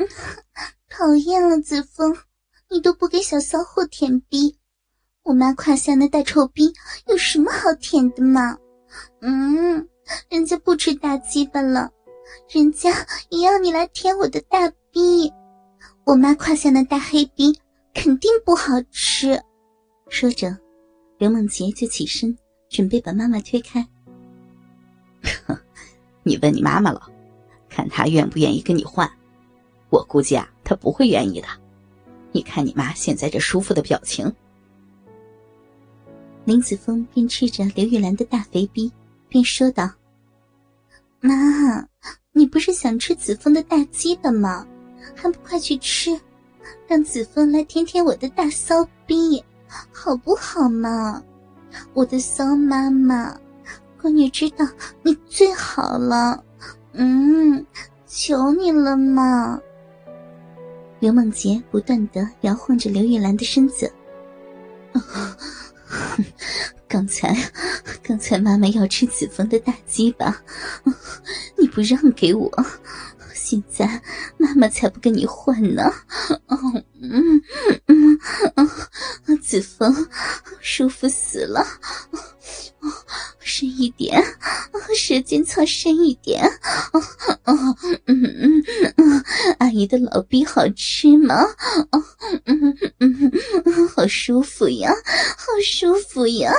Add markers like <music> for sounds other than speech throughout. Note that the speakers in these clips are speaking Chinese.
<laughs> 讨厌了，子枫，你都不给小骚货舔逼，我妈胯下那大臭逼有什么好舔的嘛？嗯，人家不吃大鸡巴了，人家也要你来舔我的大逼。我妈胯下那大黑逼肯定不好吃。说着，刘梦洁就起身准备把妈妈推开。<laughs> 你问你妈妈了，看她愿不愿意跟你换。我估计啊，她不会愿意的。你看你妈现在这舒服的表情。林子峰边吃着刘玉兰的大肥逼，边说道：“妈，你不是想吃子枫的大鸡巴吗？还不快去吃，让子枫来舔舔我的大骚逼，好不好嘛？我的骚妈妈，闺女知道你最好了，嗯，求你了嘛。”刘梦洁不断的摇晃着刘玉兰的身子。<laughs> 刚才，刚才妈妈要吃子枫的大鸡巴，你不让给我，现在妈妈才不跟你换呢。嗯嗯嗯，子枫，舒服死了。深一点，舌尖操深一点。嗯嗯嗯，阿姨的老逼好吃吗？嗯嗯嗯，好舒服呀，好舒服呀。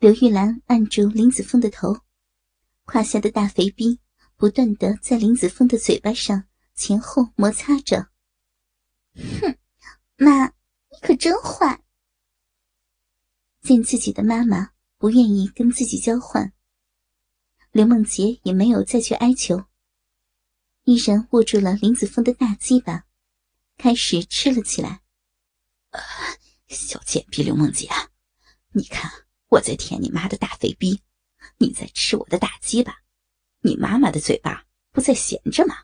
刘玉兰按住林子峰的头，胯下的大肥逼不断的在林子峰的嘴巴上前后摩擦着。哼，妈，你可真坏。见自己的妈妈不愿意跟自己交换，刘梦洁也没有再去哀求，依然握住了林子峰的大鸡巴，开始吃了起来。小贱逼刘梦洁，你看我在舔你妈的大肥逼，你在吃我的大鸡巴，你妈妈的嘴巴不在闲着吗？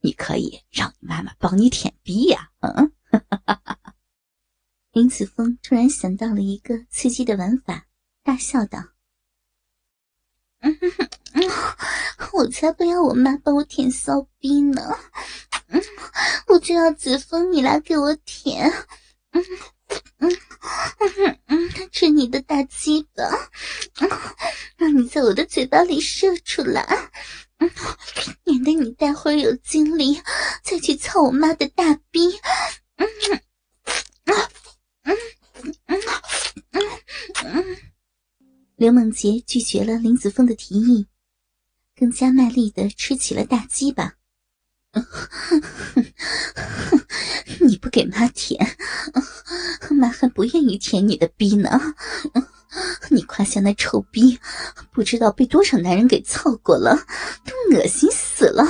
你可以让你妈妈帮你舔逼呀！嗯。<laughs> 林子峰突然想到了一个刺激的玩法，大笑道：“嗯，<laughs> 我才不要我妈帮我舔骚逼呢！嗯，我就要子枫你来给我舔。嗯嗯嗯嗯，吃你的大鸡巴，让你在我的嘴巴里射出来，嗯，免得你待会儿有精力再去操我妈的大逼。嗯。”刘梦洁拒绝了林子峰的提议，更加卖力的吃起了大鸡巴。<laughs> 你不给妈舔，妈还不愿意舔你的逼呢。你胯下那臭逼，不知道被多少男人给操过了，都恶心死了。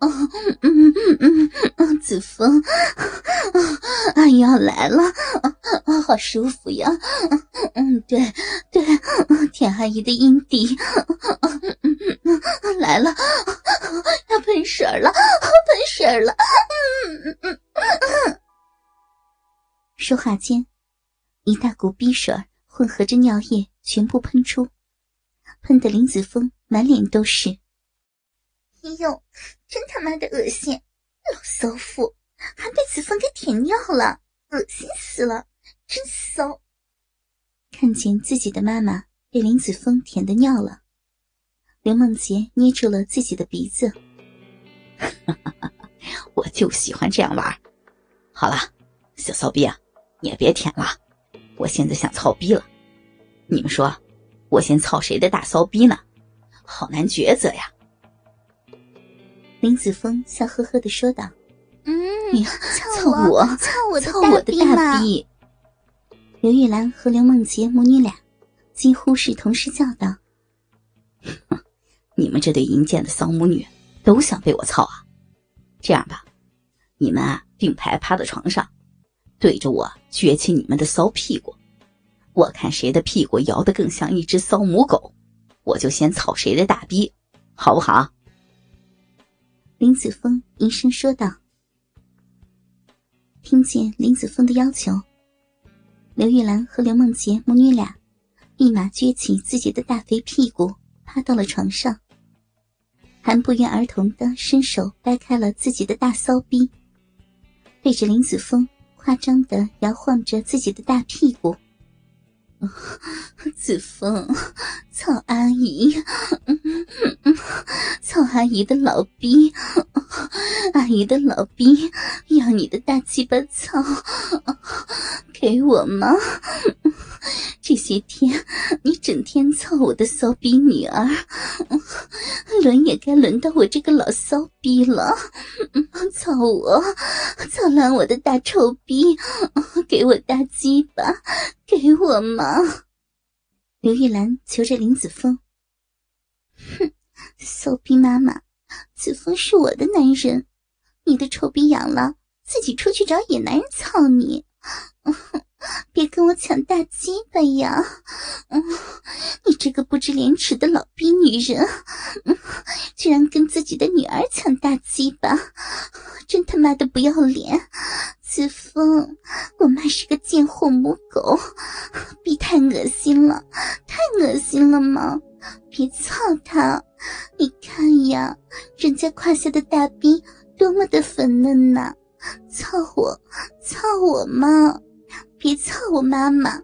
嗯嗯嗯嗯，子枫，阿姨要来了，好舒服呀。嗯，对，阿姨的阴蒂。来了，要喷水了，喷水了。嗯嗯嗯。说话间，一大股逼水。混合着尿液全部喷出，喷得林子峰满脸都是。哎呦，真他妈的恶心！老骚妇还被子枫给舔尿了，恶心死了，真骚！看见自己的妈妈被林子峰舔的尿了，刘梦洁捏住了自己的鼻子。<laughs> 我就喜欢这样玩。好了，小骚逼啊，你也别舔了。我现在想操逼了，你们说，我先操谁的大骚逼呢？好难抉择呀。林子峰笑呵呵的说道：“嗯，<laughs> 操我，操我操我的大逼！”刘玉兰和刘梦洁母女俩几乎是同时叫道：“你们这对淫贱的骚母女，都想被我操啊？这样吧，你们啊并排趴在床上。”对着我撅起你们的骚屁股，我看谁的屁股摇得更像一只骚母狗，我就先操谁的大逼，好不好？林子峰一声说道。听见林子峰的要求，刘玉兰和刘梦洁母女俩立马撅起自己的大肥屁股，趴到了床上。还不约而同的伸手掰开了自己的大骚逼，对着林子峰夸张的摇晃着自己的大屁股。子峰，曹阿姨，曹阿姨的老逼，阿姨的老逼，要你的大鸡巴操，给我吗？这些天你整天操我的骚逼女儿，轮也该轮到我这个老骚逼了，操我，操烂我的大臭逼，给我大鸡巴，给我嘛！刘玉兰求着林子峰：“哼，骚逼妈妈，子峰是我的男人，你的臭逼痒了，自己出去找野男人操你。<laughs> ”别跟我抢大鸡巴呀！嗯，你这个不知廉耻的老逼女人，居然跟自己的女儿抢大鸡巴，真他妈的不要脸！子枫，我妈是个贱货母狗，逼太恶心了，太恶心了吗？别操她！你看呀，人家胯下的大逼多么的粉嫩呐！操我，操我妈！别操我妈妈，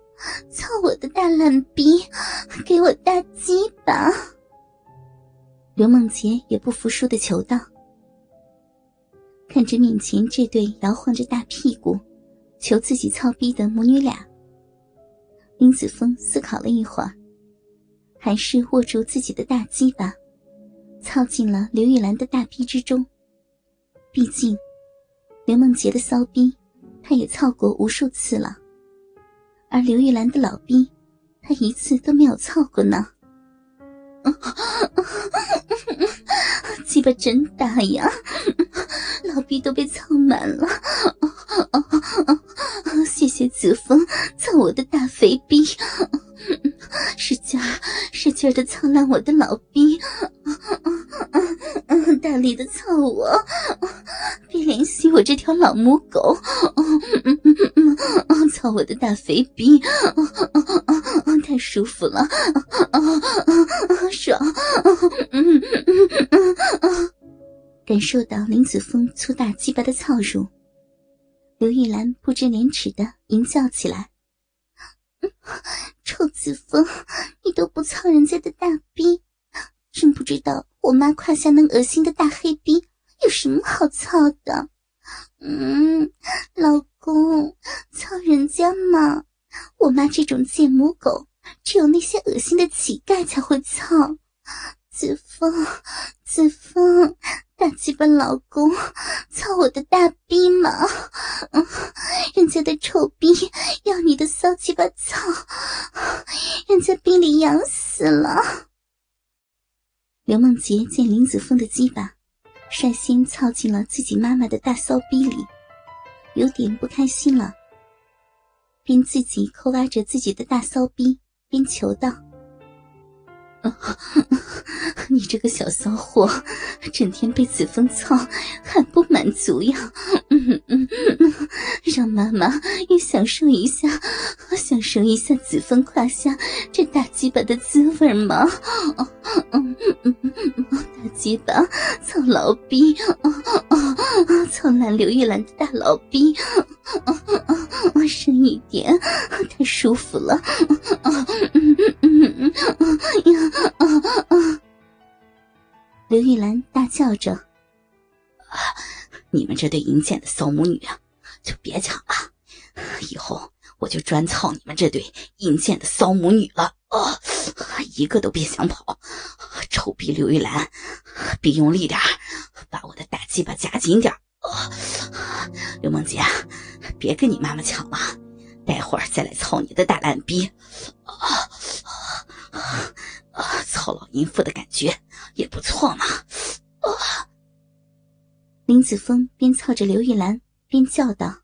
操我的大烂逼，给我大鸡巴！刘梦洁也不服输的求道。看着面前这对摇晃着大屁股，求自己操逼的母女俩，林子峰思考了一会儿，还是握住自己的大鸡巴，操进了刘玉兰的大逼之中。毕竟，刘梦洁的骚逼，他也操过无数次了。而刘玉兰的老逼，他一次都没有操过呢。<laughs> 鸡巴真大呀，老逼都被操满了。谢谢子枫操我的大肥逼，使劲使劲的操烂我的老逼，大力的操我，别怜惜我这条老母狗。操我的大肥逼，太舒服了，爽！感受到林子峰粗大鸡巴的操入，刘玉兰不知廉耻的淫叫起来：“臭子峰，你都不操人家的大逼，真不知道我妈胯下那恶心的大黑逼有什么好操的？”嗯，老公，操人家嘛！我妈这种贱母狗，只有那些恶心的乞丐才会操。子枫，子枫，大鸡巴老公，操我的大逼嘛！嗯，人家的臭逼要你的骚鸡巴操，人家逼里痒死了。刘梦洁见林子峰的鸡巴。率先操进了自己妈妈的大骚逼里，有点不开心了，边自己抠挖着自己的大骚逼，边求道：“ <laughs> 你这个小骚货，整天被子枫操，还不满足呀？嗯嗯嗯，让妈妈也享受一下，享受一下子枫胯下这大鸡巴的滋味吗？嗯嗯嗯，大鸡巴操老逼，操烂刘玉兰的大老逼，深一点，太舒服了。嗯嗯嗯嗯嗯呀。刘玉兰大叫着：“啊你们这对淫贱的骚母女啊，就别抢了！以后我就专操你们这对淫贱的骚母女了！啊，一个都别想跑！臭逼刘玉兰，别用力点把我的大鸡巴夹紧点啊！刘梦洁，别跟你妈妈抢了，待会儿再来操你的大烂逼！啊！”啊，操老淫妇的感觉也不错嘛！啊，林子峰边操着刘玉兰边叫道。